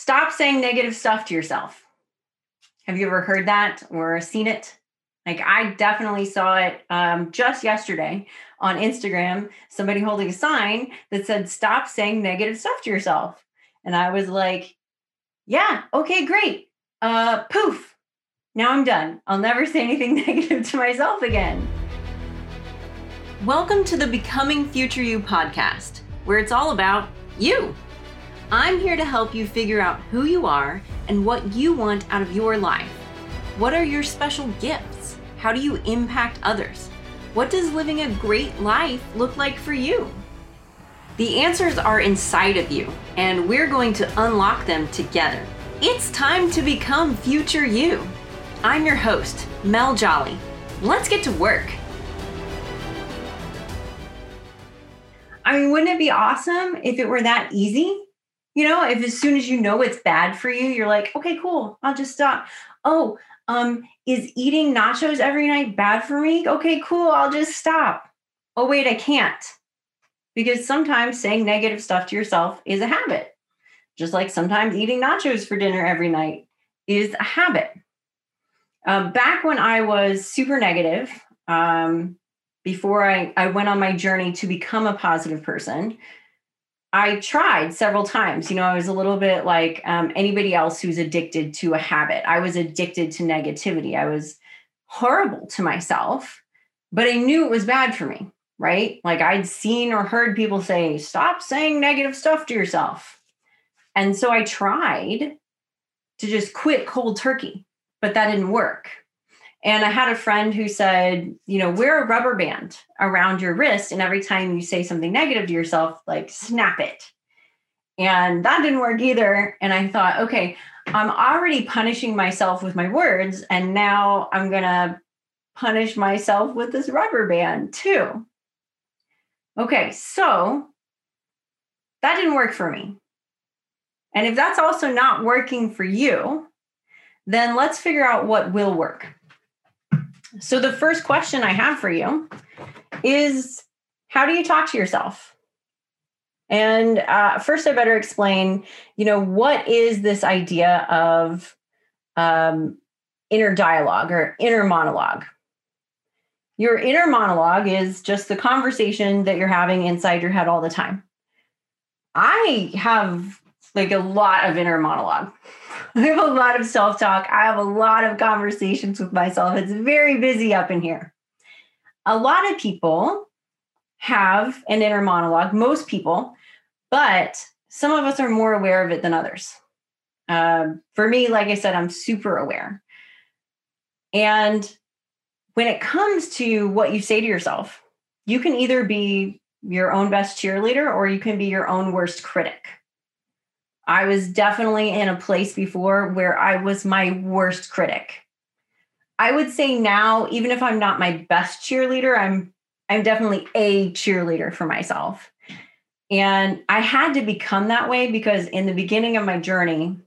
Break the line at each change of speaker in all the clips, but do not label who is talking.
Stop saying negative stuff to yourself. Have you ever heard that or seen it? Like I definitely saw it um, just yesterday on Instagram. Somebody holding a sign that said, "Stop saying negative stuff to yourself," and I was like, "Yeah, okay, great. Uh, poof. Now I'm done. I'll never say anything negative to myself again." Welcome to the Becoming Future You podcast, where it's all about you. I'm here to help you figure out who you are and what you want out of your life. What are your special gifts? How do you impact others? What does living a great life look like for you? The answers are inside of you, and we're going to unlock them together. It's time to become future you. I'm your host, Mel Jolly. Let's get to work. I mean, wouldn't it be awesome if it were that easy? You know, if as soon as you know it's bad for you, you're like, okay, cool, I'll just stop. Oh, um, is eating nachos every night bad for me? Okay, cool, I'll just stop. Oh, wait, I can't. Because sometimes saying negative stuff to yourself is a habit. Just like sometimes eating nachos for dinner every night is a habit. Um, back when I was super negative, um, before I, I went on my journey to become a positive person, I tried several times. You know, I was a little bit like um, anybody else who's addicted to a habit. I was addicted to negativity. I was horrible to myself, but I knew it was bad for me, right? Like I'd seen or heard people say, stop saying negative stuff to yourself. And so I tried to just quit cold turkey, but that didn't work. And I had a friend who said, you know, wear a rubber band around your wrist. And every time you say something negative to yourself, like snap it. And that didn't work either. And I thought, okay, I'm already punishing myself with my words. And now I'm going to punish myself with this rubber band too. Okay, so that didn't work for me. And if that's also not working for you, then let's figure out what will work. So, the first question I have for you is how do you talk to yourself? And uh, first, I better explain, you know, what is this idea of um, inner dialogue or inner monologue? Your inner monologue is just the conversation that you're having inside your head all the time. I have like a lot of inner monologue. I have a lot of self talk. I have a lot of conversations with myself. It's very busy up in here. A lot of people have an inner monologue, most people, but some of us are more aware of it than others. Um, for me, like I said, I'm super aware. And when it comes to what you say to yourself, you can either be your own best cheerleader or you can be your own worst critic. I was definitely in a place before where I was my worst critic. I would say now, even if I'm not my best cheerleader, I'm I'm definitely a cheerleader for myself. And I had to become that way because in the beginning of my journey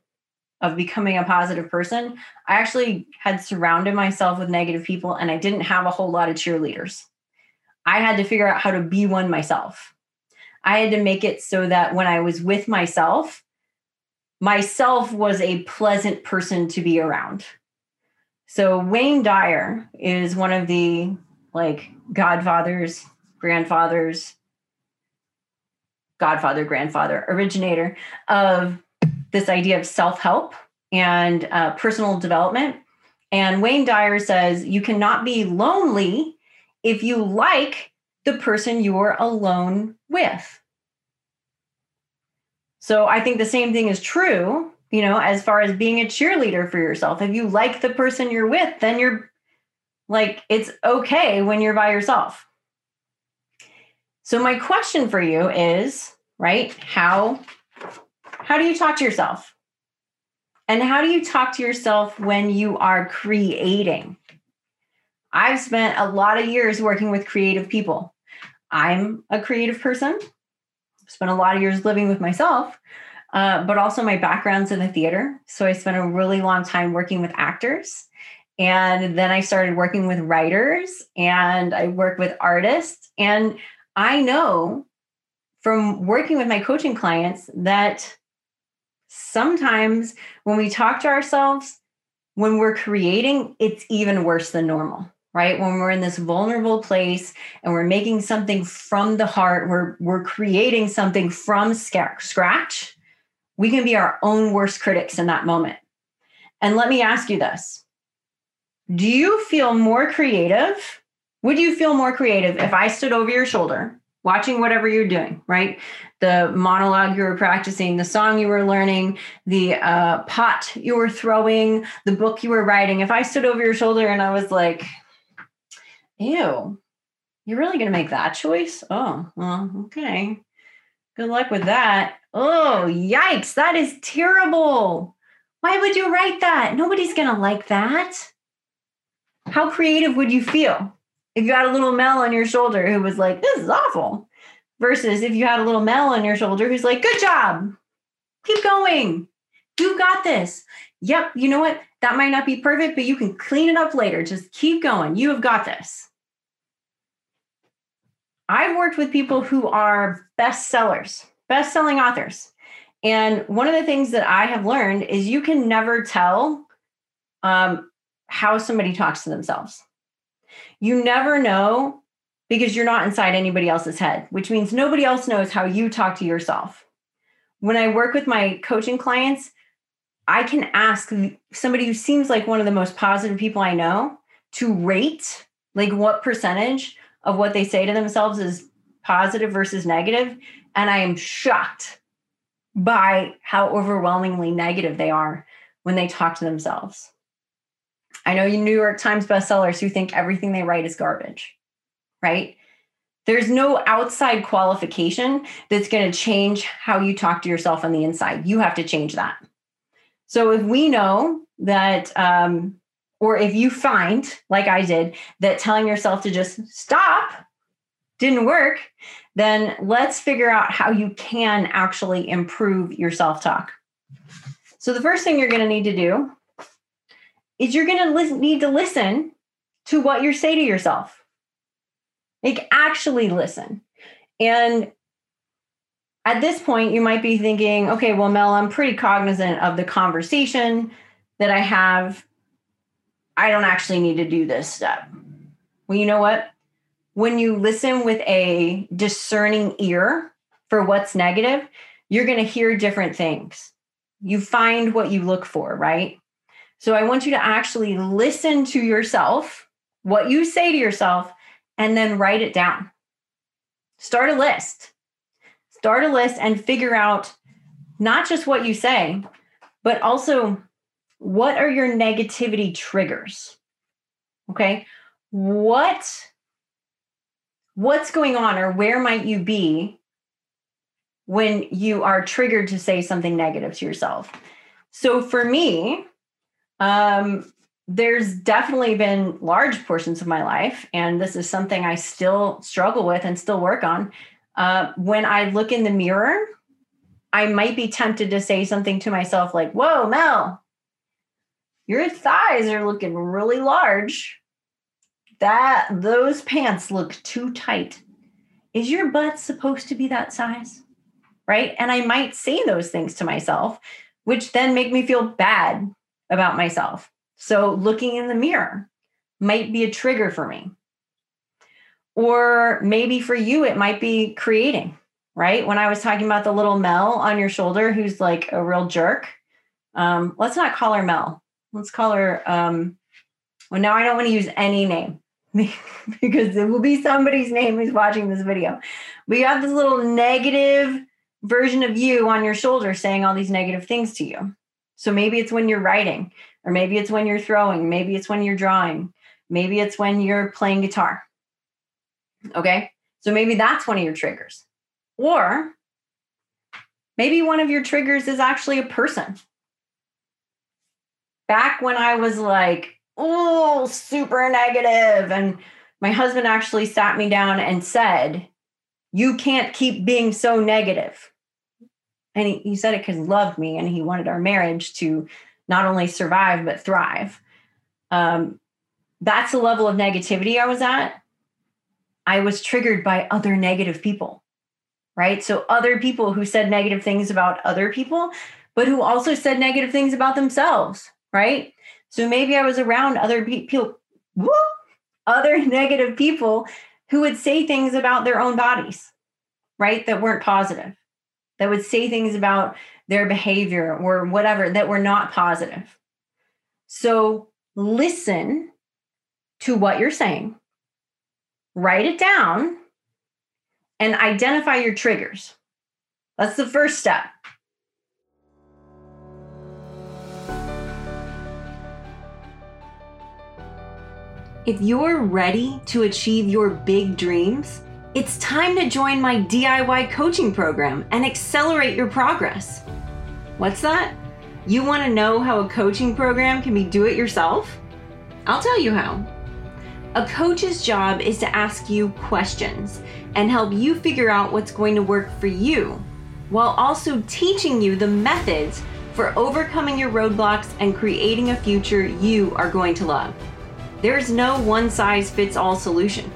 of becoming a positive person, I actually had surrounded myself with negative people and I didn't have a whole lot of cheerleaders. I had to figure out how to be one myself. I had to make it so that when I was with myself, myself was a pleasant person to be around. So Wayne Dyer is one of the like godfathers, grandfathers, godfather, grandfather, originator of this idea of self help and uh, personal development. And Wayne Dyer says you cannot be lonely if you like the person you're alone with. So I think the same thing is true, you know, as far as being a cheerleader for yourself. If you like the person you're with, then you're like, it's okay when you're by yourself. So my question for you is, right, how how do you talk to yourself? And how do you talk to yourself when you are creating? I've spent a lot of years working with creative people. I'm a creative person spent a lot of years living with myself, uh, but also my background's in the theater. So I spent a really long time working with actors. And then I started working with writers and I work with artists. And I know from working with my coaching clients that sometimes when we talk to ourselves, when we're creating, it's even worse than normal, right? When we're in this vulnerable place and we're making something from the heart, we're, we're creating something from scratch, we can be our own worst critics in that moment. And let me ask you this Do you feel more creative? Would you feel more creative if I stood over your shoulder watching whatever you're doing, right? The monologue you were practicing, the song you were learning, the uh, pot you were throwing, the book you were writing. If I stood over your shoulder and I was like, ew, you're really going to make that choice? Oh, well, okay. Good luck with that. Oh, yikes. That is terrible. Why would you write that? Nobody's going to like that. How creative would you feel? if you had a little Mel on your shoulder who was like, this is awful, versus if you had a little Mel on your shoulder who's like, good job, keep going, you got this. Yep, you know what? That might not be perfect, but you can clean it up later. Just keep going. You have got this. I've worked with people who are bestsellers, best selling authors. And one of the things that I have learned is you can never tell um, how somebody talks to themselves. You never know because you're not inside anybody else's head, which means nobody else knows how you talk to yourself. When I work with my coaching clients, I can ask somebody who seems like one of the most positive people I know to rate like what percentage of what they say to themselves is positive versus negative, And I am shocked by how overwhelmingly negative they are when they talk to themselves. I know you New York Times bestsellers who think everything they write is garbage, right? There's no outside qualification that's going to change how you talk to yourself on the inside. You have to change that. So if we know that, um, or if you find, like I did, that telling yourself to just stop didn't work, then let's figure out how you can actually improve your self talk. So the first thing you're going to need to do is you're going to need to listen to what you say to yourself. Like, actually listen. And at this point, you might be thinking, okay, well, Mel, I'm pretty cognizant of the conversation that I have. I don't actually need to do this step. Well, you know what? When you listen with a discerning ear for what's negative, you're going to hear different things. You find what you look for, right? So I want you to actually listen to yourself, what you say to yourself, and then write it down. Start a list. Start a list and figure out not just what you say, but also what are your negativity triggers? Okay? What what's going on or where might you be when you are triggered to say something negative to yourself? So for me, um, there's definitely been large portions of my life, and this is something I still struggle with and still work on. Uh, when I look in the mirror, I might be tempted to say something to myself like, Whoa, Mel, your thighs are looking really large. That those pants look too tight. Is your butt supposed to be that size? Right. And I might say those things to myself, which then make me feel bad about myself. So looking in the mirror might be a trigger for me. Or maybe for you, it might be creating, right? When I was talking about the little Mel on your shoulder who's like a real jerk, um, let's not call her Mel. Let's call her, um, well, now I don't want to use any name because it will be somebody's name who's watching this video. But you have this little negative version of you on your shoulder saying all these negative things to you. So maybe it's when you're writing, or maybe it's when you're throwing, maybe it's when you're drawing, maybe it's when you're playing guitar. Okay. So maybe that's one of your triggers. Or maybe one of your triggers is actually a person. Back when I was like, oh, super negative, and my husband actually sat me down and said, You can't keep being so negative. and he, he said it because he loved me and he wanted our marriage to not only survive but thrive. Um, that's the level of negativity i was at. I was triggered by other negative people right? So other people who said negative things about other people but who also said negative things about themselves, right? So maybe I was around other people, other negative people who would say things about their own bodies, right? That weren't positive, that would say things about their behavior or whatever that were not positive. So listen to what you're saying, write it down, and identify your triggers. That's the first step. If you're ready to achieve your big dreams, it's time to join my DIY coaching program and accelerate your progress. What's that? You want to know how a coaching program can be do it yourself? I'll tell you how. A coach's job is to ask you questions and help you figure out what's going to work for you, while also teaching you the methods for overcoming your roadblocks and creating a future you are going to love. There's no one size fits all solution.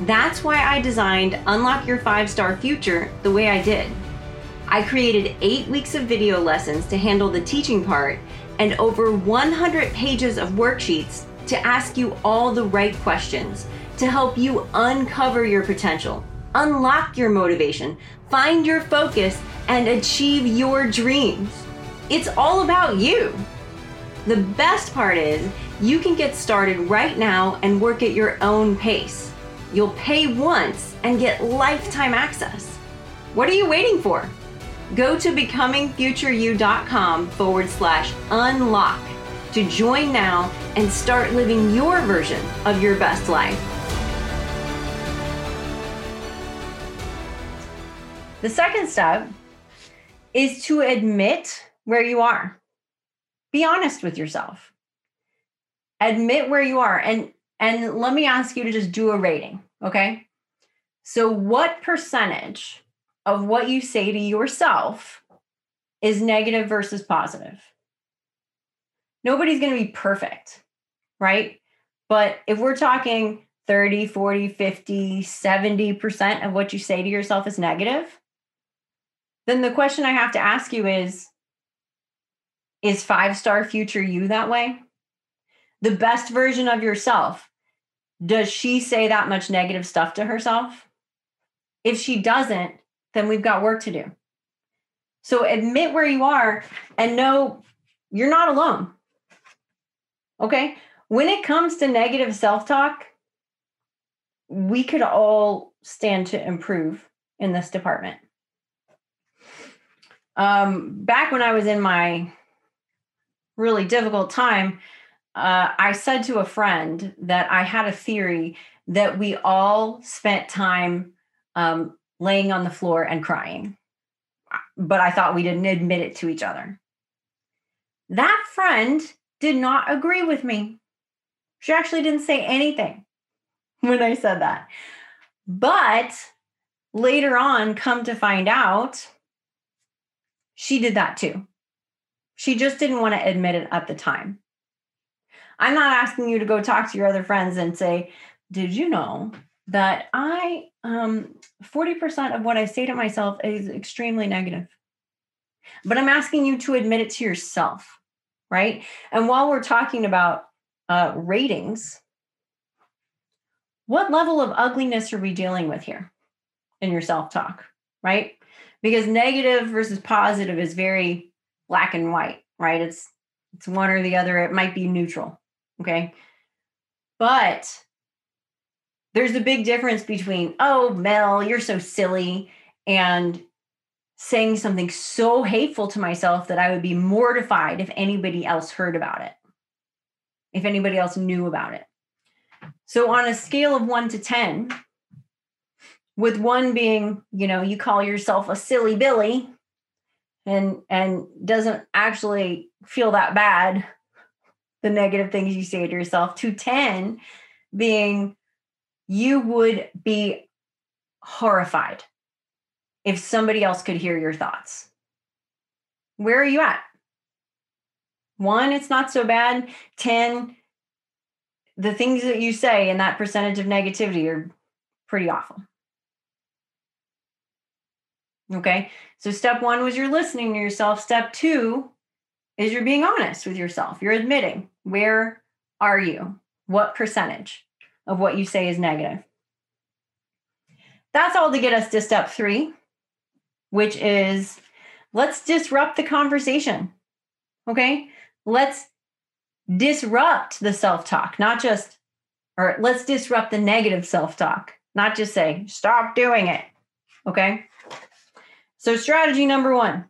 That's why I designed Unlock Your Five Star Future the way I did. I created eight weeks of video lessons to handle the teaching part and over 100 pages of worksheets to ask you all the right questions to help you uncover your potential, unlock your motivation, find your focus, and achieve your dreams. It's all about you. The best part is, you can get started right now and work at your own pace. You'll pay once and get lifetime access. What are you waiting for? Go to becomingfutureyou.com forward slash unlock to join now and start living your version of your best life. The second step is to admit where you are. Be honest with yourself. Admit where you are and and let me ask you to just do a rating okay? So what percentage of what you say to yourself is negative versus positive? Nobody's going to be perfect right? But if we're talking 30 40 50 70% of what you say to yourself is negative then the question i have to ask you is is five star future you that way the best version of yourself, does she say that much negative stuff to herself? If she doesn't, then we've got work to do. So admit where you are and know you're not alone. Okay? When it comes to negative self talk, we could all stand to improve in this department. Um, back when I was in my really difficult time, uh, I said to a friend that I had a theory that we all spent time um, laying on the floor and crying, but I thought we didn't admit it to each other. That friend did not agree with me. She actually didn't say anything when I said that. But later on, come to find out, she did that too. She just didn't want to admit it at the time. I'm not asking you to go talk to your other friends and say, Did you know that I, um, 40% of what I say to myself is extremely negative? But I'm asking you to admit it to yourself, right? And while we're talking about uh, ratings, what level of ugliness are we dealing with here in your self talk, right? Because negative versus positive is very black and white, right? It's it's one or the other. It might be neutral. Okay. But there's a big difference between, oh, Mel, you're so silly, and saying something so hateful to myself that I would be mortified if anybody else heard about it, if anybody else knew about it. So, on a scale of one to 10, with one being, you know, you call yourself a silly Billy and and doesn't actually feel that bad the negative things you say to yourself to 10 being you would be horrified if somebody else could hear your thoughts. Where are you at? One, it's not so bad. 10, the things that you say and that percentage of negativity are pretty awful. Okay. So step one was you're listening to yourself. Step two is you're being honest with yourself. You're admitting where are you? What percentage of what you say is negative? That's all to get us to step three, which is let's disrupt the conversation. Okay. Let's disrupt the self talk, not just, or let's disrupt the negative self talk, not just say, stop doing it. Okay. So, strategy number one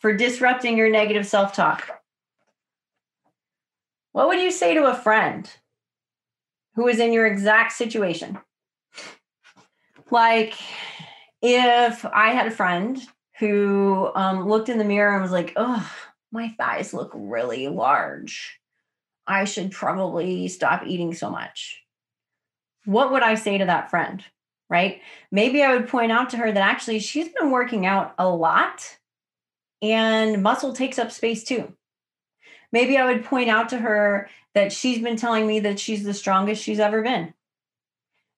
for disrupting your negative self talk. What would you say to a friend who is in your exact situation? Like, if I had a friend who um, looked in the mirror and was like, oh, my thighs look really large. I should probably stop eating so much. What would I say to that friend? Right? Maybe I would point out to her that actually she's been working out a lot and muscle takes up space too. Maybe I would point out to her that she's been telling me that she's the strongest she's ever been.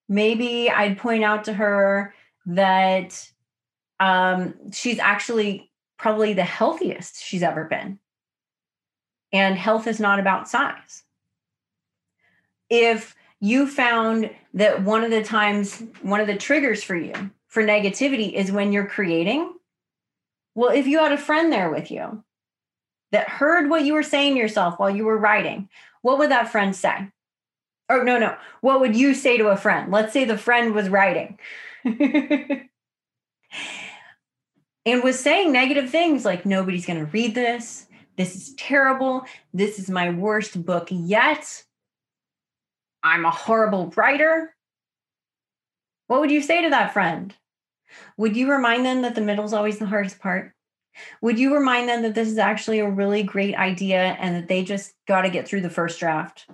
Maybe I'd point out to her that um, she's actually probably the healthiest she's ever been. And health is not about size. If you found that one of the times, one of the triggers for you for negativity is when you're creating, well, if you had a friend there with you that heard what you were saying to yourself while you were writing, what would that friend say? Or no, no, what would you say to a friend? Let's say the friend was writing. and was saying negative things like nobody's going to read this this is terrible this is my worst book yet i'm a horrible writer. What would you say to that friend? Would you remind them that the middle is always the hardest part? Would you remind them that this is actually a really great idea and that they just got to get through the first draft?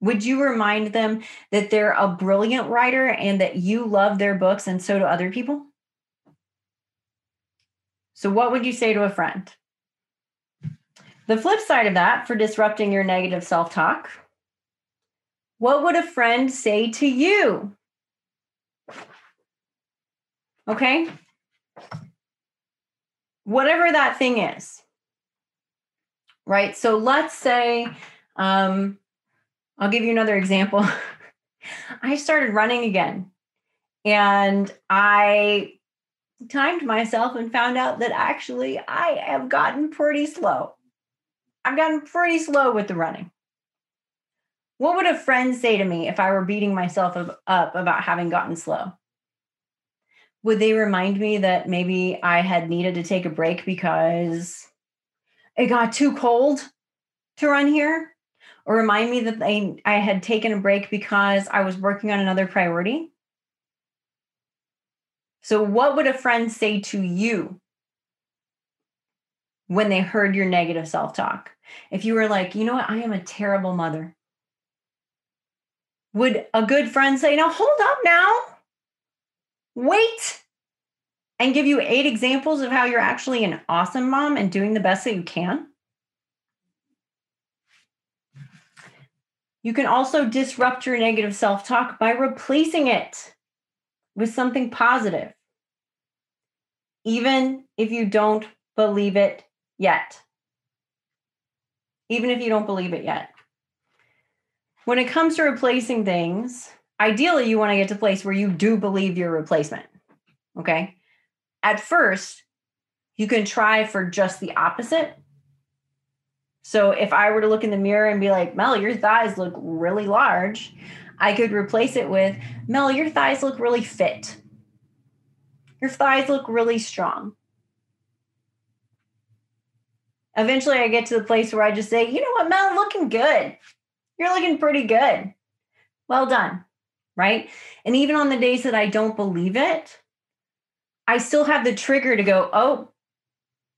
Would you remind them that they're a brilliant writer and that you love their books and so do other people? So, what would you say to a friend? The flip side of that for disrupting your negative self talk, what would a friend say to you? Okay. Whatever that thing is. Right. So let's say, um, I'll give you another example. I started running again and I timed myself and found out that actually I have gotten pretty slow. I've gotten pretty slow with the running. What would a friend say to me if I were beating myself up about having gotten slow? Would they remind me that maybe I had needed to take a break because it got too cold to run here? Or remind me that I, I had taken a break because I was working on another priority? So, what would a friend say to you when they heard your negative self talk? If you were like, you know what, I am a terrible mother. Would a good friend say, now hold up now, wait, and give you eight examples of how you're actually an awesome mom and doing the best that you can? You can also disrupt your negative self talk by replacing it with something positive, even if you don't believe it yet. Even if you don't believe it yet. When it comes to replacing things, ideally you want to get to a place where you do believe your replacement. Okay. At first, you can try for just the opposite. So if I were to look in the mirror and be like, Mel, your thighs look really large, I could replace it with Mel, your thighs look really fit. Your thighs look really strong. Eventually, I get to the place where I just say, you know what, Mel, looking good. You're looking pretty good. Well done. Right. And even on the days that I don't believe it, I still have the trigger to go, oh,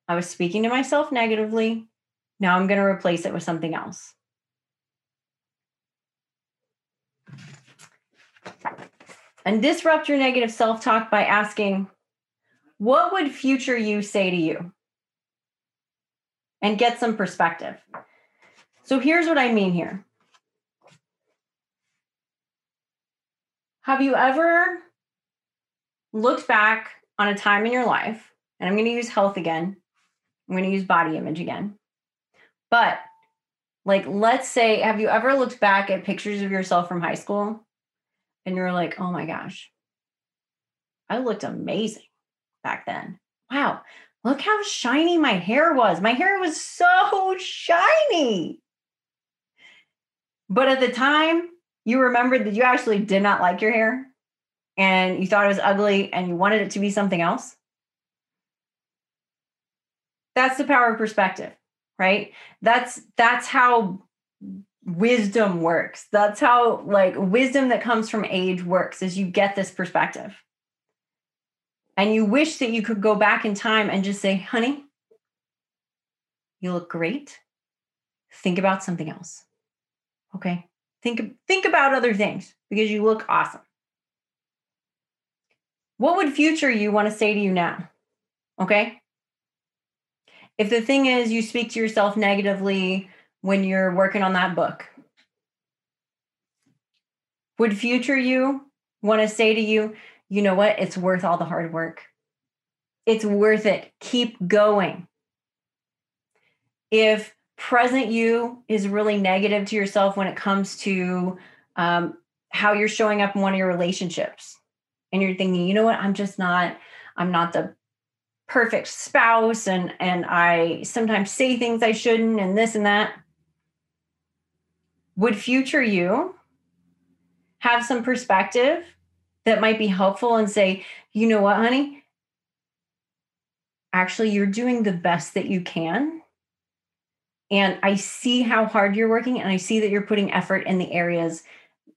I was speaking to myself negatively. Now I'm going to replace it with something else. and disrupt your negative self talk by asking, What would future you say to you? And get some perspective. So here's what I mean here. Have you ever looked back on a time in your life, and I'm going to use health again, I'm going to use body image again. But like, let's say, have you ever looked back at pictures of yourself from high school and you're like, oh my gosh, I looked amazing back then. Wow, look how shiny my hair was. My hair was so shiny. But at the time, you remembered that you actually did not like your hair and you thought it was ugly and you wanted it to be something else. That's the power of perspective, right? That's that's how wisdom works. That's how like wisdom that comes from age works is you get this perspective. And you wish that you could go back in time and just say, "Honey, you look great. Think about something else." Okay? Think think about other things because you look awesome. What would future you want to say to you now? Okay? If the thing is you speak to yourself negatively when you're working on that book, would future you want to say to you, you know what? It's worth all the hard work. It's worth it. Keep going. If present you is really negative to yourself when it comes to um, how you're showing up in one of your relationships, and you're thinking, you know what? I'm just not, I'm not the perfect spouse and and I sometimes say things I shouldn't and this and that. Would future you have some perspective that might be helpful and say, you know what, honey? Actually, you're doing the best that you can. And I see how hard you're working, and I see that you're putting effort in the areas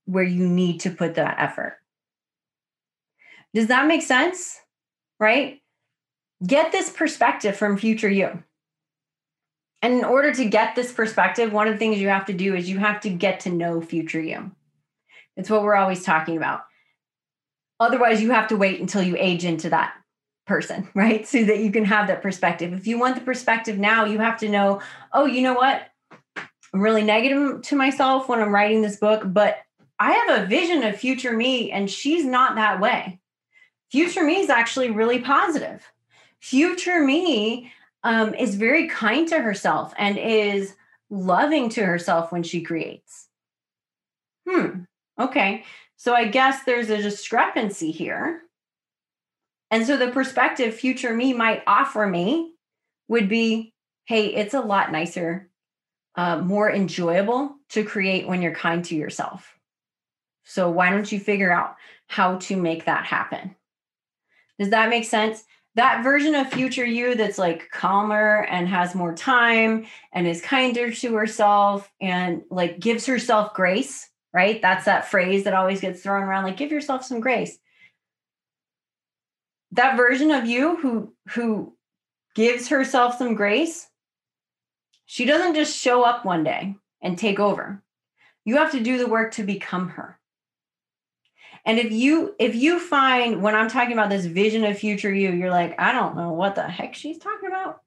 where you need to put that effort. Does that make sense? Right? Get this perspective from future you. And in order to get this perspective, one of the things you have to do is you have to get to know future you. It's what we're always talking about. Otherwise, you have to wait until you age into that person, right? So that you can have that perspective. If you want the perspective now, you have to know, oh, you know what? I'm really negative to myself when I'm writing this book, but I have a vision of future me, and she's not that way. Future me is actually really positive. Future me um, is very kind to herself and is loving to herself when she creates. Hmm. Okay. So I guess there's a discrepancy here. And so the perspective future me might offer me would be hey, it's a lot nicer, uh, more enjoyable to create when you're kind to yourself. So why don't you figure out how to make that happen? Does that make sense? That version of future you that's like calmer and has more time and is kinder to herself and like gives herself grace, right? That's that phrase that always gets thrown around like give yourself some grace. That version of you who who gives herself some grace, she doesn't just show up one day and take over. You have to do the work to become her. And if you if you find when I'm talking about this vision of future you, you're like, I don't know what the heck she's talking about.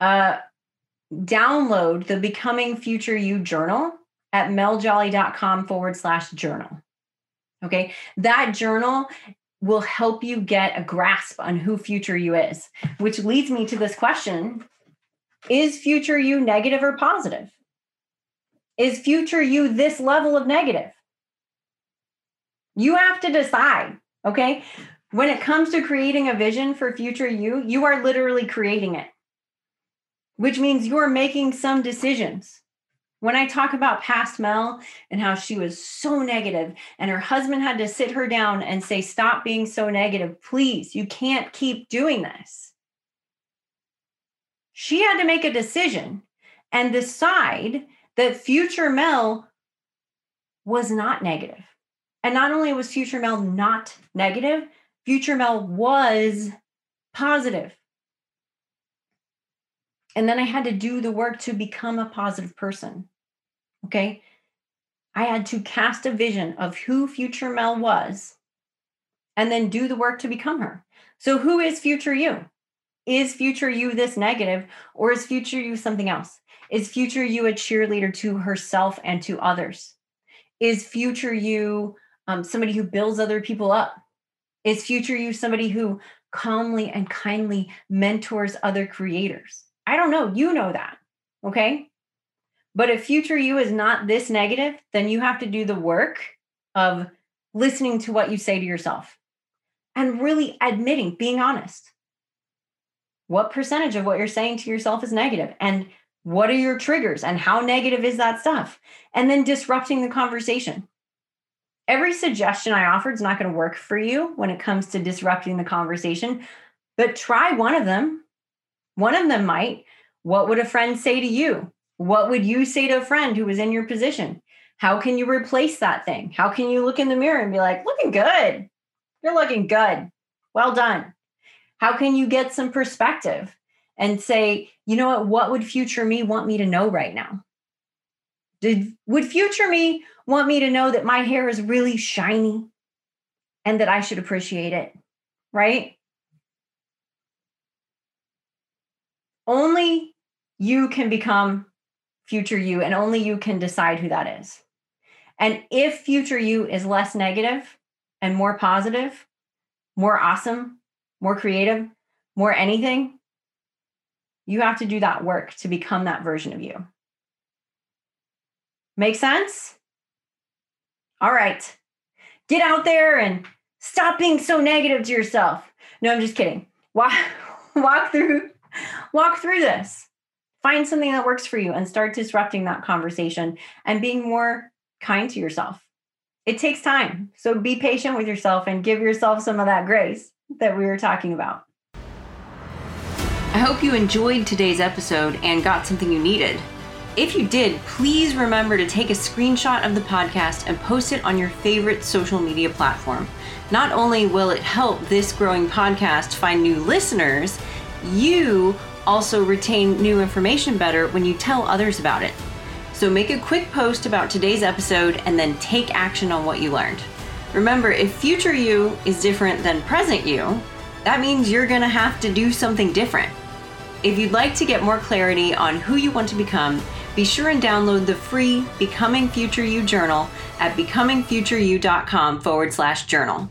Uh download the Becoming Future You journal at meljolly.com forward slash journal. Okay. That journal will help you get a grasp on who future you is, which leads me to this question Is future you negative or positive? Is future you this level of negative? You have to decide, okay? When it comes to creating a vision for future you, you are literally creating it, which means you're making some decisions. When I talk about past Mel and how she was so negative, and her husband had to sit her down and say, Stop being so negative. Please, you can't keep doing this. She had to make a decision and decide that future Mel was not negative. And not only was Future Mel not negative, Future Mel was positive. And then I had to do the work to become a positive person. Okay. I had to cast a vision of who Future Mel was and then do the work to become her. So, who is Future You? Is Future You this negative or is Future You something else? Is Future You a cheerleader to herself and to others? Is Future You um, somebody who builds other people up? Is future you somebody who calmly and kindly mentors other creators? I don't know. You know that. Okay. But if future you is not this negative, then you have to do the work of listening to what you say to yourself and really admitting, being honest. What percentage of what you're saying to yourself is negative? And what are your triggers? And how negative is that stuff? And then disrupting the conversation. Every suggestion I offered is not going to work for you when it comes to disrupting the conversation, but try one of them. One of them might. What would a friend say to you? What would you say to a friend who was in your position? How can you replace that thing? How can you look in the mirror and be like, looking good? You're looking good. Well done. How can you get some perspective and say, you know what, what would future me want me to know right now? Did would future me want me to know that my hair is really shiny and that I should appreciate it? Right? Only you can become future you and only you can decide who that is. And if future you is less negative and more positive, more awesome, more creative, more anything, you have to do that work to become that version of you. Make sense? All right. Get out there and stop being so negative to yourself. No, I'm just kidding. Walk, walk through walk through this. Find something that works for you and start disrupting that conversation and being more kind to yourself. It takes time. So be patient with yourself and give yourself some of that grace that we were talking about.
I hope you enjoyed today's episode and got something you needed. If you did, please remember to take a screenshot of the podcast and post it on your favorite social media platform. Not only will it help this growing podcast find new listeners, you also retain new information better when you tell others about it. So make a quick post about today's episode and then take action on what you learned. Remember, if future you is different than present you, that means you're gonna have to do something different. If you'd like to get more clarity on who you want to become, be sure and download the free Becoming Future You journal at becomingfutureyou.com forward slash journal.